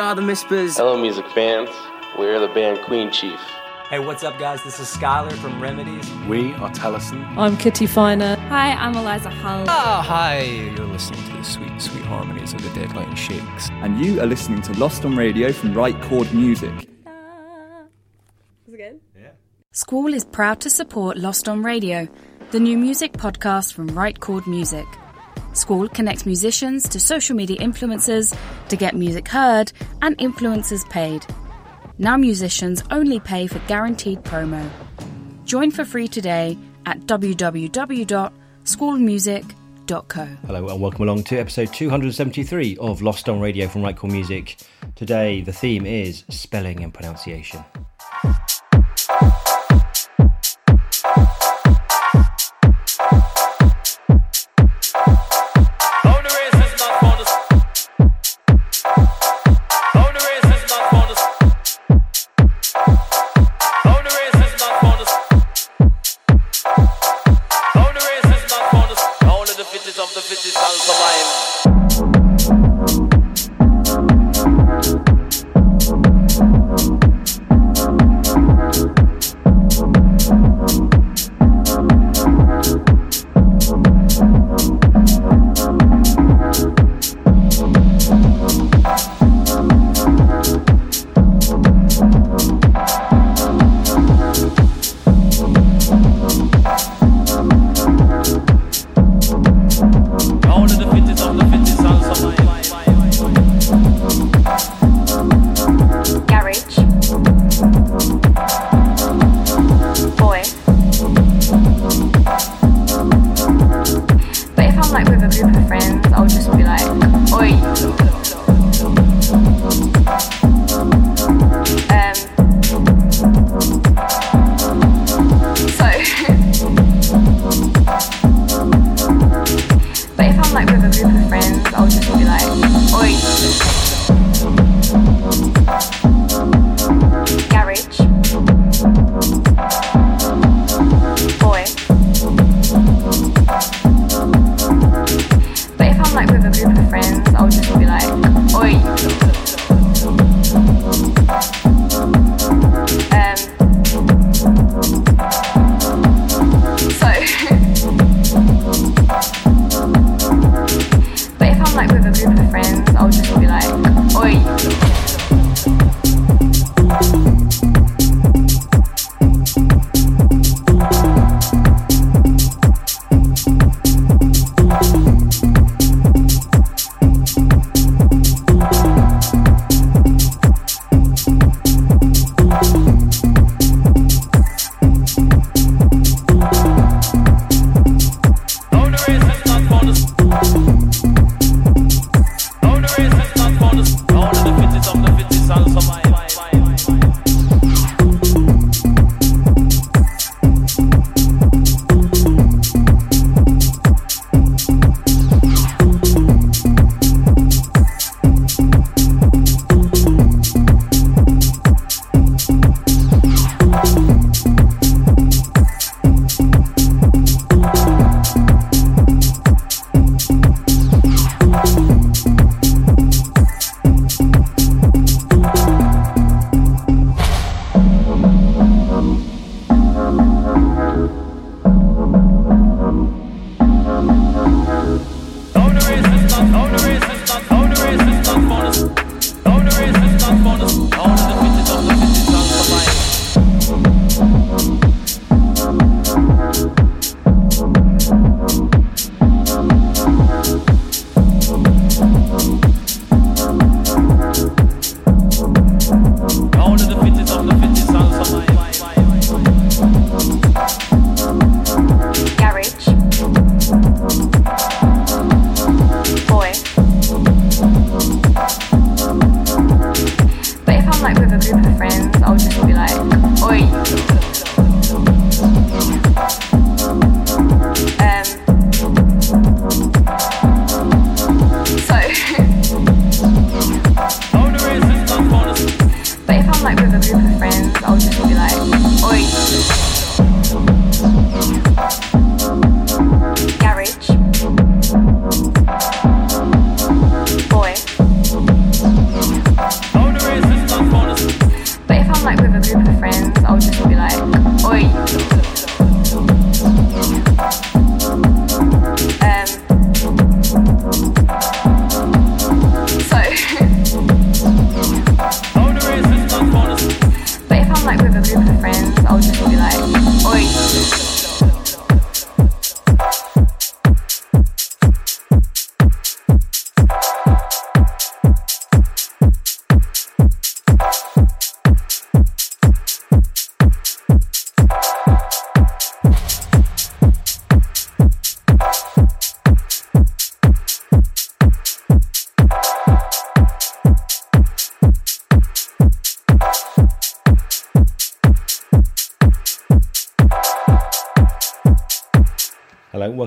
are the Mispers. Hello, music fans. We're the band Queen Chief. Hey, what's up, guys? This is Skylar from Remedies. We are Tellison. I'm Kitty Finer. Hi, I'm Eliza Hull. Oh, hi. You're listening to the sweet, sweet harmonies of the Dead Light Shakes. And you are listening to Lost on Radio from Right Chord Music. Is it good? Yeah. Squall is proud to support Lost on Radio, the new music podcast from Right Chord Music. Squall connects musicians to social media influencers to get music heard and influencers paid. Now musicians only pay for guaranteed promo. Join for free today at www.squallmusic.co. Hello and welcome along to episode 273 of Lost on Radio from Right Chord Music. Today the theme is spelling and pronunciation. You.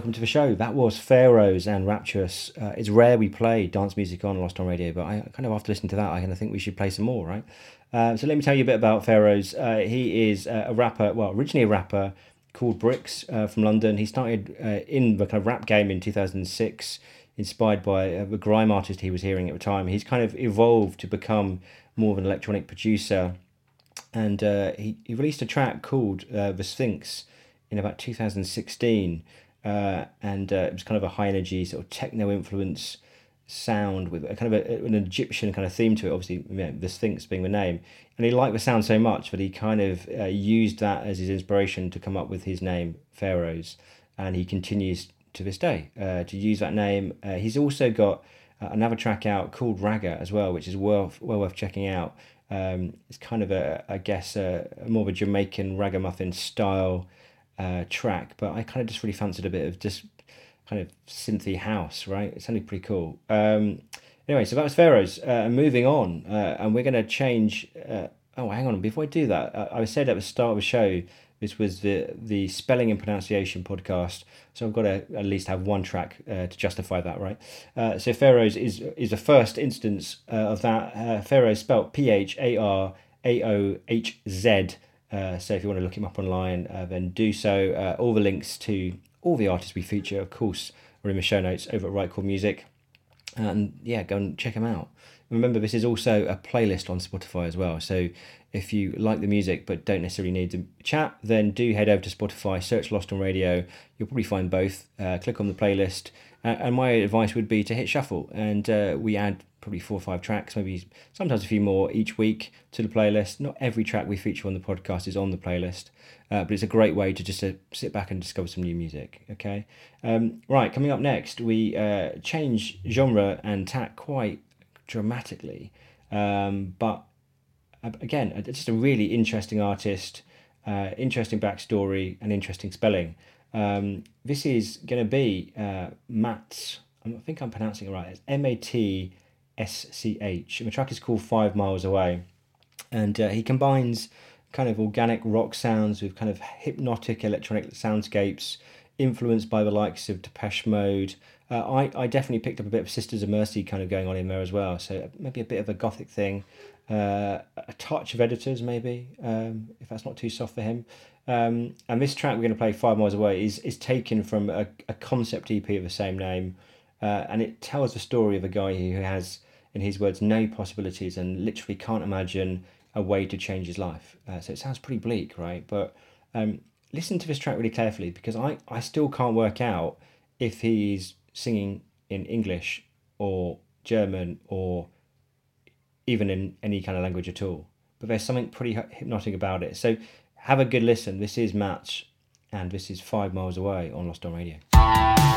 Welcome to the show. That was Pharaohz and Rapturous. Uh, it's rare we play dance music on Lost on Radio, but I kind of after listening to that, I kind of think we should play some more, right? Uh, so let me tell you a bit about Pharaohz. Uh, he is uh, a rapper, well, originally a rapper called Bricks uh, from London. He started uh, in the kind of rap game in 2006, inspired by the grime artist he was hearing at the time. He's kind of evolved to become more of an electronic producer, and he, he released a track called The Sphinx in about 2016. Uh, and uh, it was kind of a high energy sort of techno influence sound with a kind of a, an Egyptian kind of theme to it. Obviously, you know, the Sphinx being the name, and he liked the sound so much that he kind of uh, used that as his inspiration to come up with his name Pharaohz, and he continues to this day uh, to use that name. Uh, he's also got uh, another track out called Ragga as well, which is well well worth checking out. Um, it's kind of a I guess a more of a Jamaican ragamuffin style uh, track, but I kind of just really fancied a bit of just kind of synthy house, right? It sounded pretty cool. Um, anyway, so that was Pharaohz. Uh, moving on, uh, and we're going to change. Uh, oh, hang on. Before I do that, uh, I said at the start of the show this was the the spelling and pronunciation podcast, so I've got to at least have one track uh, to justify that, right? Uh, so Pharaohz is is the first instance uh, of that. Uh, Pharaohz spelt P H A R A O H Z. Uh, so if you want to look him up online, uh, then do so. Uh, all the links to all the artists we feature, of course, are in the show notes over at Right Chord Music. And yeah, go and check them out. Remember, this is also a playlist on Spotify as well. So if you like the music but don't necessarily need to chat, then do head over to Spotify, search Lost on Radio. You'll probably find both. Uh, click on the playlist. and my advice would be to hit shuffle, and uh, we add probably four or five tracks, maybe sometimes a few more each week to the playlist. Not every track we feature on the podcast is on the playlist, uh, but it's a great way to just uh, sit back and discover some new music. Okay, um, right. Coming up next, we uh, change genre and tack quite dramatically, um, but again, just a really interesting artist, uh, interesting backstory, and interesting spelling. Um, this is going to be uh, Matsch. I think I'm pronouncing it right. It's M A T SCH. And the track is called Five Miles Away. And uh, he combines kind of organic rock sounds with kind of hypnotic electronic soundscapes influenced by the likes of Depeche Mode. Uh, I, I definitely picked up a bit of Sisters of Mercy kind of going on in there as well. So maybe a bit of a gothic thing. Uh, a touch of editors, maybe, um, if that's not too soft for him. Um, and this track we're going to play, Five Miles Away, is, is taken from a, a concept EP of the same name. Uh, and it tells the story of a guy who has in his words, no possibilities and literally can't imagine a way to change his life. Uh, so it sounds pretty bleak, right? But um, listen to this track really carefully because I, I still can't work out if he's singing in English or German or even in any kind of language at all. But there's something pretty hypnotic about it. So have a good listen. This is Matsch and this is Five Miles Away on Lost on Radio.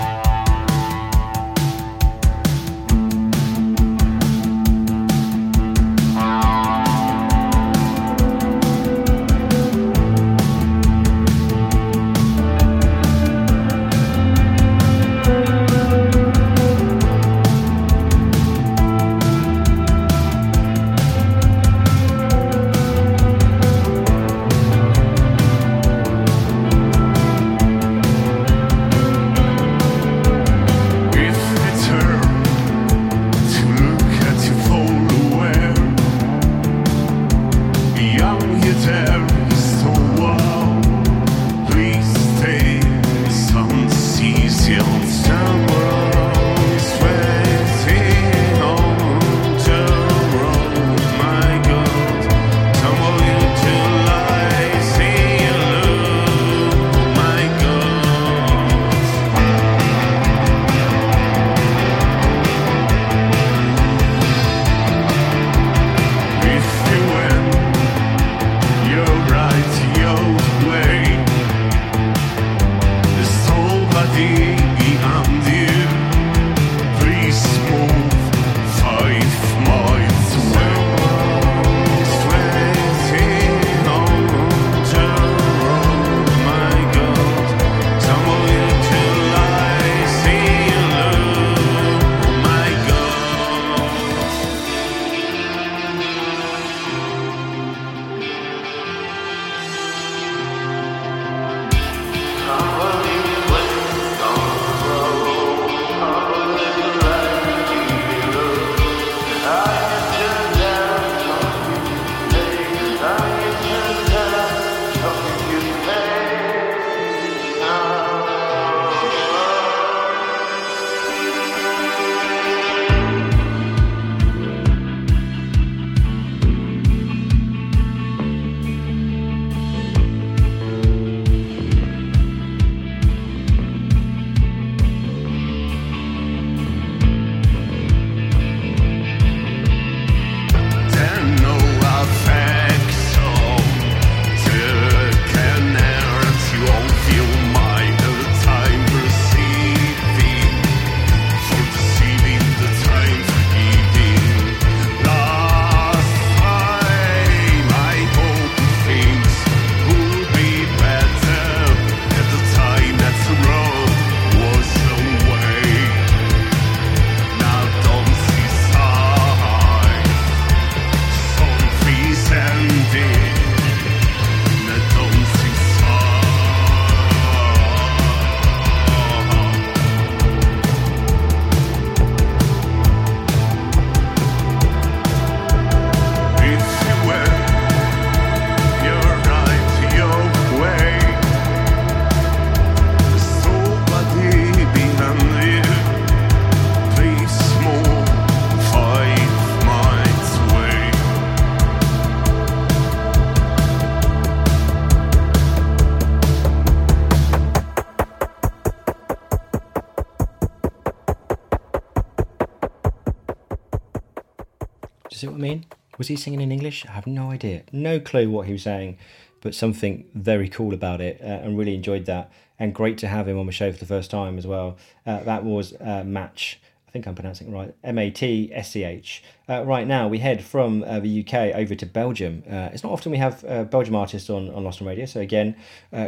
Was he singing in English? I have no idea. No clue what he was saying, but something very cool about it uh, and really enjoyed that. And great to have him on the show for the first time as well. Uh, that was uh, Matsch. I think I'm pronouncing it right. M A T S C H. Uh, right now, we head from uh, the UK over to Belgium. Uh, it's not often we have Belgium artists on, on Lost on Radio, so again,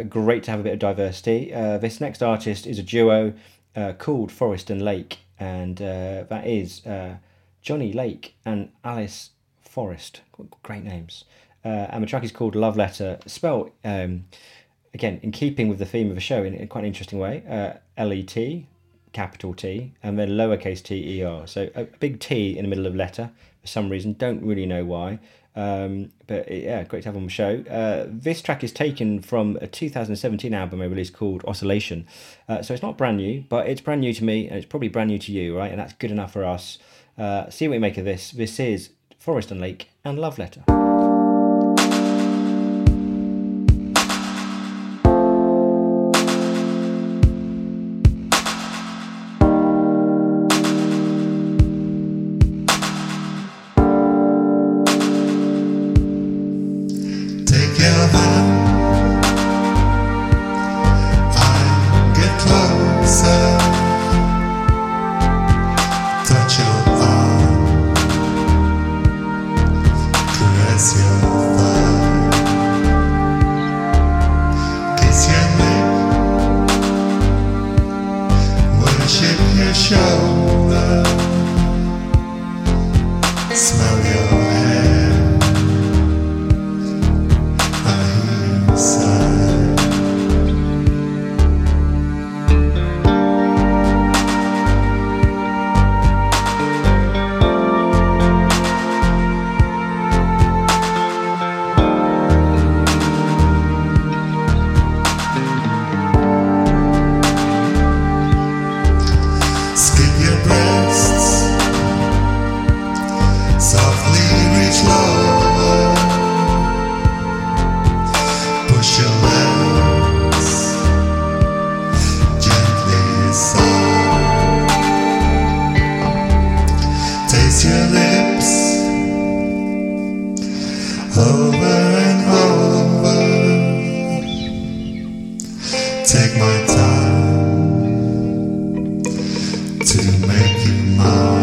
great to have a bit of diversity. This next artist is a duo called Forest and Lake, and that is Johnny Lake and Alice Forest. Great names. Uh, and the track is called Love Letter, spelled um, again in keeping with the theme of the show in, in quite an interesting way. Uh, L E T, capital T, and then lowercase t E R. So a big T in the middle of letter for some reason. Don't really know why. Um, but yeah, great to have on the show. Uh, this track is taken from a 2017 album I released called Oscillation. Uh, so it's not brand new, but it's brand new to me, and it's probably brand new to you, right? And that's good enough for us. Uh, see what we make of this. This is Forest and Lake and Love Letter. To make you mine.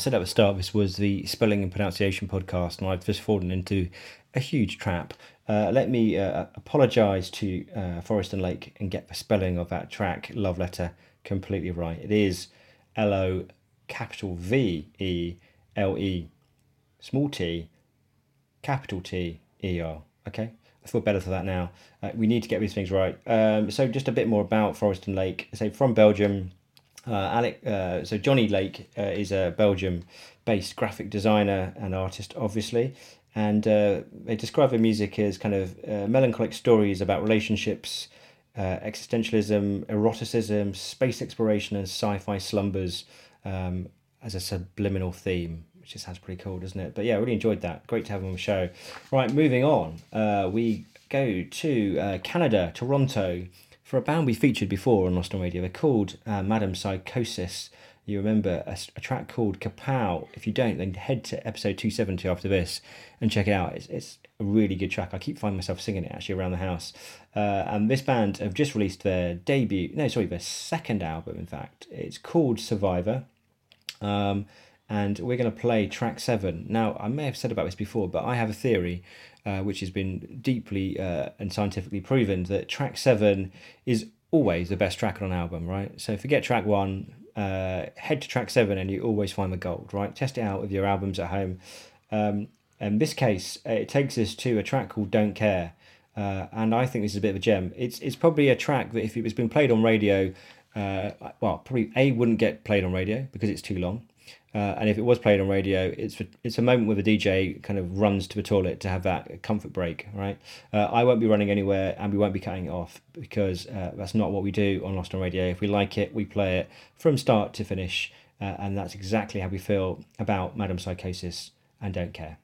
Said at the start this was the spelling and pronunciation podcast, and I've just fallen into a huge trap. Uh, let me uh, apologise to uh, Forest and Lake and get the spelling of that track, Love Letter, completely right. It is L O capital V E L E small t capital T E R. Okay, I feel better for that now. Uh, we need to get these things right. Um, so, just a bit more about Forest and Lake. So, from Belgium, uh, Alec, uh, so Johnny Lake uh, is a Belgium-based graphic designer and artist, obviously, and uh, they describe their music as kind of uh, melancholic stories about relationships, uh, existentialism, eroticism, space exploration, and sci-fi slumbers um, as a subliminal theme, which just sounds pretty cool, doesn't it? But yeah, I really enjoyed that. Great to have him on the show. Right, moving on, we go to Canada, Toronto, for a band we featured before on Lost on Radio. They're called uh, Madam Psychosis. you remember a, a, track called Kapow. If you don't, then head to episode 270 after this and check it out. It's, it's a really good track. I keep finding myself singing it actually around the house. Uh, and this band have just released their debut, no, sorry, their second album, in fact. It's called Survivor. Um, and we're going to play track seven. Now, I may have said about this before, but I have a theory uh, which has been deeply uh, and scientifically proven that track seven is always the best track on an album, right? So forget track one, uh, head to track seven, and you always find the gold, right? Test it out with your albums at home. Um, in this case, it takes us to a track called "Don't Care," uh, and I think this is a bit of a gem. It's it's probably a track that if it was being played on radio, uh, well, probably a wouldn't get played on radio because it's too long. Uh, and if it was played on radio, it's it's a moment where the DJ kind of runs to the toilet to have that comfort break, right? Uh, I won't be running anywhere, and we won't be cutting it off because uh, that's not what we do on Lost on Radio. If we like it, we play it from start to finish, uh, and that's exactly how we feel about Madam Psychosis and Don't Care.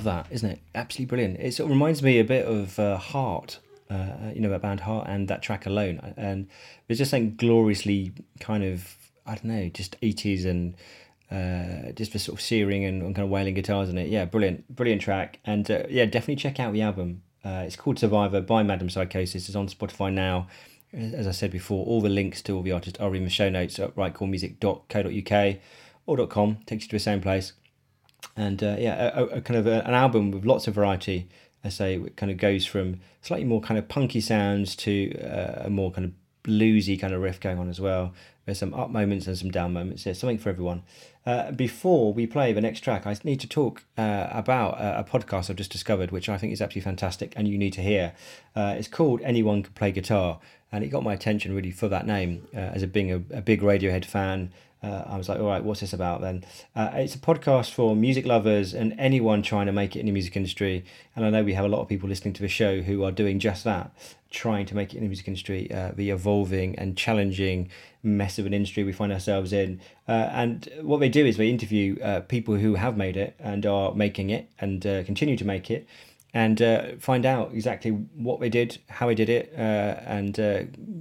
Love that, isn't it? Absolutely brilliant. It sort of reminds me a bit of uh, Heart, uh, you know, that band Heart and that track alone. And it's just like gloriously kind of, I don't know, just 80s and uh, just for sort of searing and, and, kind of wailing guitars in it. Yeah, brilliant, brilliant track. And uh, yeah, definitely check out the album. Uh, it's called Survivor by Madam Psychosis. It's on Spotify now. As I said before, all the links to all the artists are in the show notes at rightchordmusic.co.uk or .com. Takes you to the same place. And uh, yeah, a, a, kind of a, an album with lots of variety. I say it kind of goes from slightly more kind of punky sounds to uh, a more kind of bluesy kind of riff going on as well. There's some up moments and some down moments. There's something for everyone. Uh, before we play the next track, I need to talk uh, about a, a, podcast I've just discovered, which I think is absolutely fantastic and you need to hear. Uh, it's called Anyone Can Play Guitar, and it got my attention really for that name uh, as a, being a, a big Radiohead fan. Uh, I was like, all right, what's this about then? Uh, it's a podcast for music lovers and anyone trying to make it in the music industry. And I know we have a lot of people listening to the show who are doing just that, trying to make it in the music industry, uh, the evolving and challenging mess of an industry we find ourselves in. Uh, and what they do is they interview uh, people who have made it and are making it and uh, continue to make it and find out exactly what they did, how they did it, and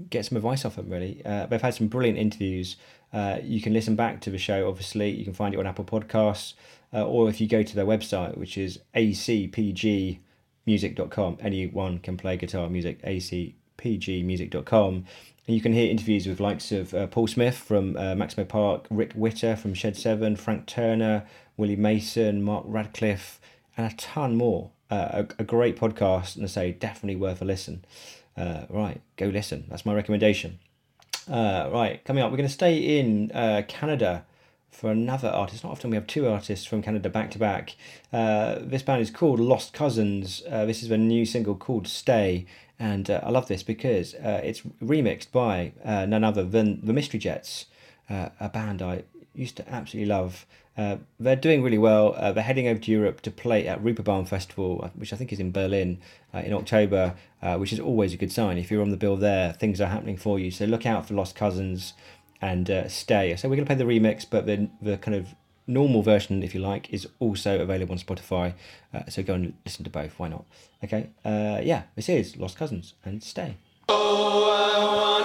get some advice off them. Really, they've had some brilliant interviews. Uh, you can listen back to the show. Obviously, you can find it on Apple Podcasts, uh, or if you go to their website, which is acpgmusic.com. Anyone can play guitar music. acpgmusic.com. And you can hear interviews with likes of Paul Smith from Maximo Park, Rick Witter from Shed Seven, Frank Turner, Willie Mason, Mark Radcliffe, and a ton more uh, a, a, great podcast, and I say definitely worth a listen. Uh, right, go listen. That's my recommendation. Uh, right, coming up, we're going to stay in uh, Canada for another artist. Not often we have two artists from Canada back to back. Uh, this band is called Lost Cousins. Uh, this is a new single called Stay, and I love this because it's remixed by none other than the Mystery Jets, a band I used to absolutely love. Uh, they're doing really well. Uh, they're heading over to Europe to play at Reeperbahn Festival, uh, which I think is in Berlin uh, in October, uh, which is always a good sign. If you're on the bill there, things are happening for you. So look out for Lost Cousins and uh, Stay. So we're going to play the remix, but the, the kind of normal version, if you like, is also available on Spotify. so go and listen to both. Why not? Okay. yeah, this is Lost Cousins and Stay. Oh,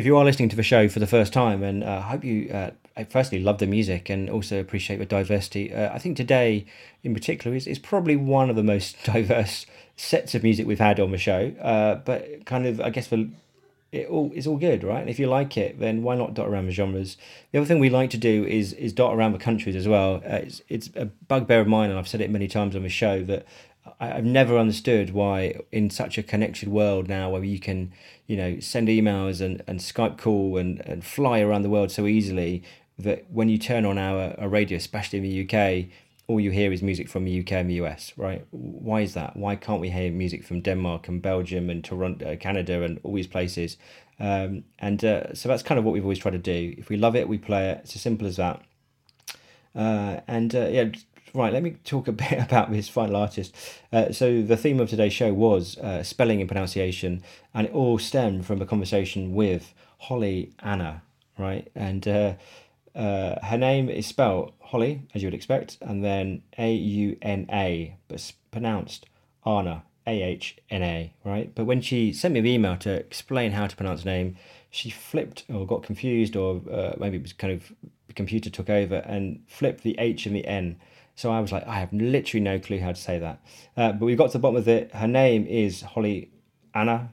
if you are listening to the show for the first time, and uh, I hope you uh, firstly love the music and also appreciate the diversity. Uh, I think today, in particular, is, is probably one of the most diverse sets of music we've had on the show. Uh, but kind of, I guess, it all is all good, right? And if you like it, then why not dot around the genres? The other thing we like to do is is dot around the countries as well. Uh, it's it's a bugbear of mine, and I've said it many times on the show that I've never understood why in such a connected world now, where you can you know send emails and, and Skype call and, and fly around the world so easily, that when you turn on our, our radio, especially in the UK, all you hear is music from the UK and the US, right? Why is that? Why can't we hear music from Denmark and Belgium and Toronto, uh, Canada, and all these places? Um, and uh, so that's kind of what we've always tried to do. If we love it, we play it. It's as simple as that. Uh, and uh, yeah, right. Let me talk a bit about this final artist. Uh, so the theme of today's show was uh, spelling and pronunciation, and it all stemmed from a conversation with Holly Anna, right? And uh, her name is spelled Holly, as you would expect, and then A U N A, but pronounced Anna, A H N A, right? But when she sent me the email to explain how to pronounce the name, she flipped or got confused, or uh, maybe it was kind of the computer took over and flipped the H and the N. So I was like, I have literally no clue how to say that. Uh, but we got to the bottom of it. Her name is Holly Anna,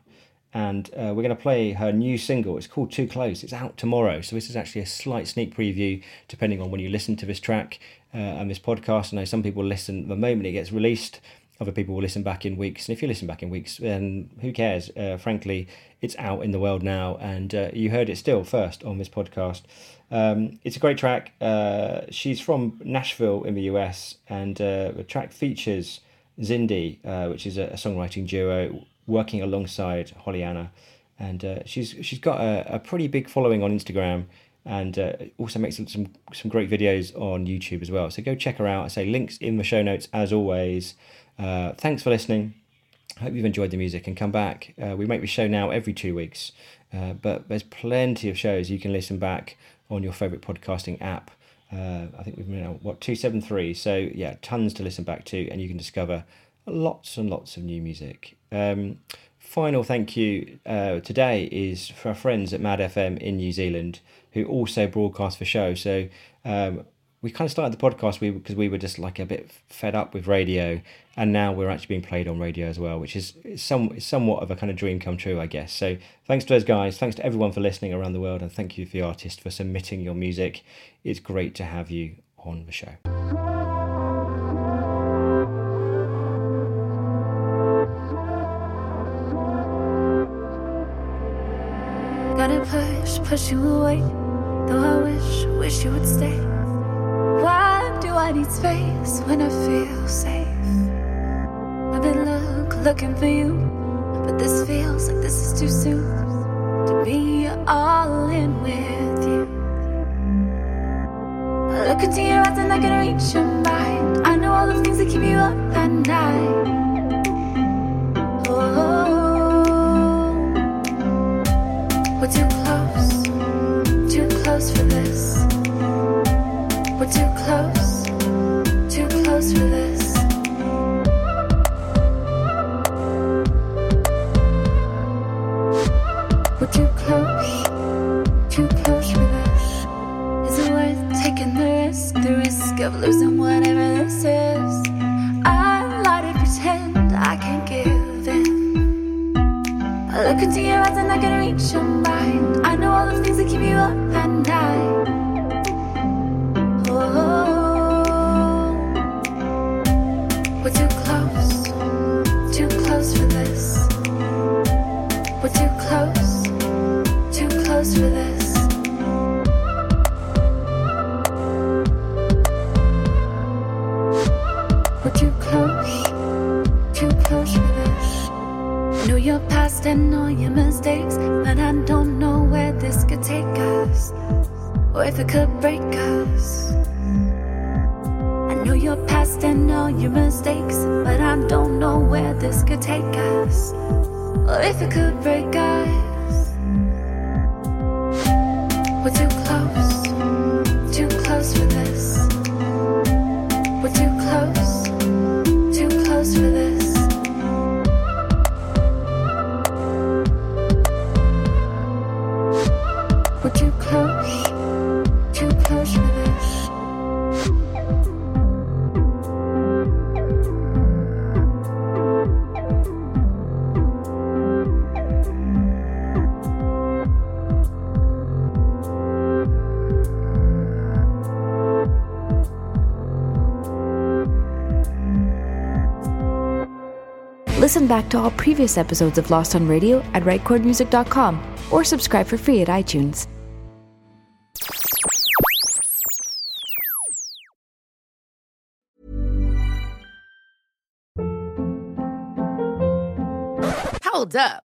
and uh, we're going to play her new single. It's called Too Close. It's out tomorrow, so this is actually a slight sneak preview, depending on when you listen to this track uh, and this podcast. I know some people listen the moment it gets released. Other people will listen back in weeks, and if you listen back in weeks, then who cares? Uh, frankly, it's out in the world now, and uh, you heard it still first on this podcast. Um, it's a great track. Uh, she's from Nashville in the US, and uh, the track features Zindi, which is a, a songwriting duo working alongside Holly Anna, and uh, she's she's got a, a pretty big following on Instagram, and uh, also makes some, some some great videos on YouTube as well. So go check her out. I say links in the show notes as always. Uh, thanks for listening. Hope you've enjoyed the music and come back. Uh, we make the show now every two weeks, uh, but there's plenty of shows you can listen back on your favorite podcasting app. Uh, I think we've out what two seven three. So yeah, tons to listen back to, and you can discover lots and lots of new music. Um, final thank you uh, today is for our friends at Mad FM in New Zealand who also broadcast the show. So um, we kind of started the podcast we because we, we were just like a bit fed up with radio, and now we're actually being played on radio as well, which is some somewhat of a kind of dream come true, I guess. So thanks to those guys, thanks to everyone for listening around the world, and thank you for the artist for submitting your music. It's great to have you on the show. Gotta push, push you away. Though I wish, wish you would stay. Do I need space when I feel safe? I've been look, looking for you, but this feels like this is too soon to be all in with you. I look into your eyes and I can reach your mind. I know all the things that keep you up at night. Oh. We're too close, too close for this. We're too close, taking the risk? The risk of losing whatever this is. I lie to pretend I can't give in. I look into your eyes and I can reach your mind. I know all the things that keep you up at night. Oh, we're too close, too close for this. We're too close, too close for this. And all your mistakes, but I don't know where this could take us, or if it could break us. I know your past and all your mistakes, but I don't know where this could take us, or if it could break us. Listen back to all previous episodes of Lost on Radio at rightchordmusic.com or subscribe for free at iTunes. Hold up.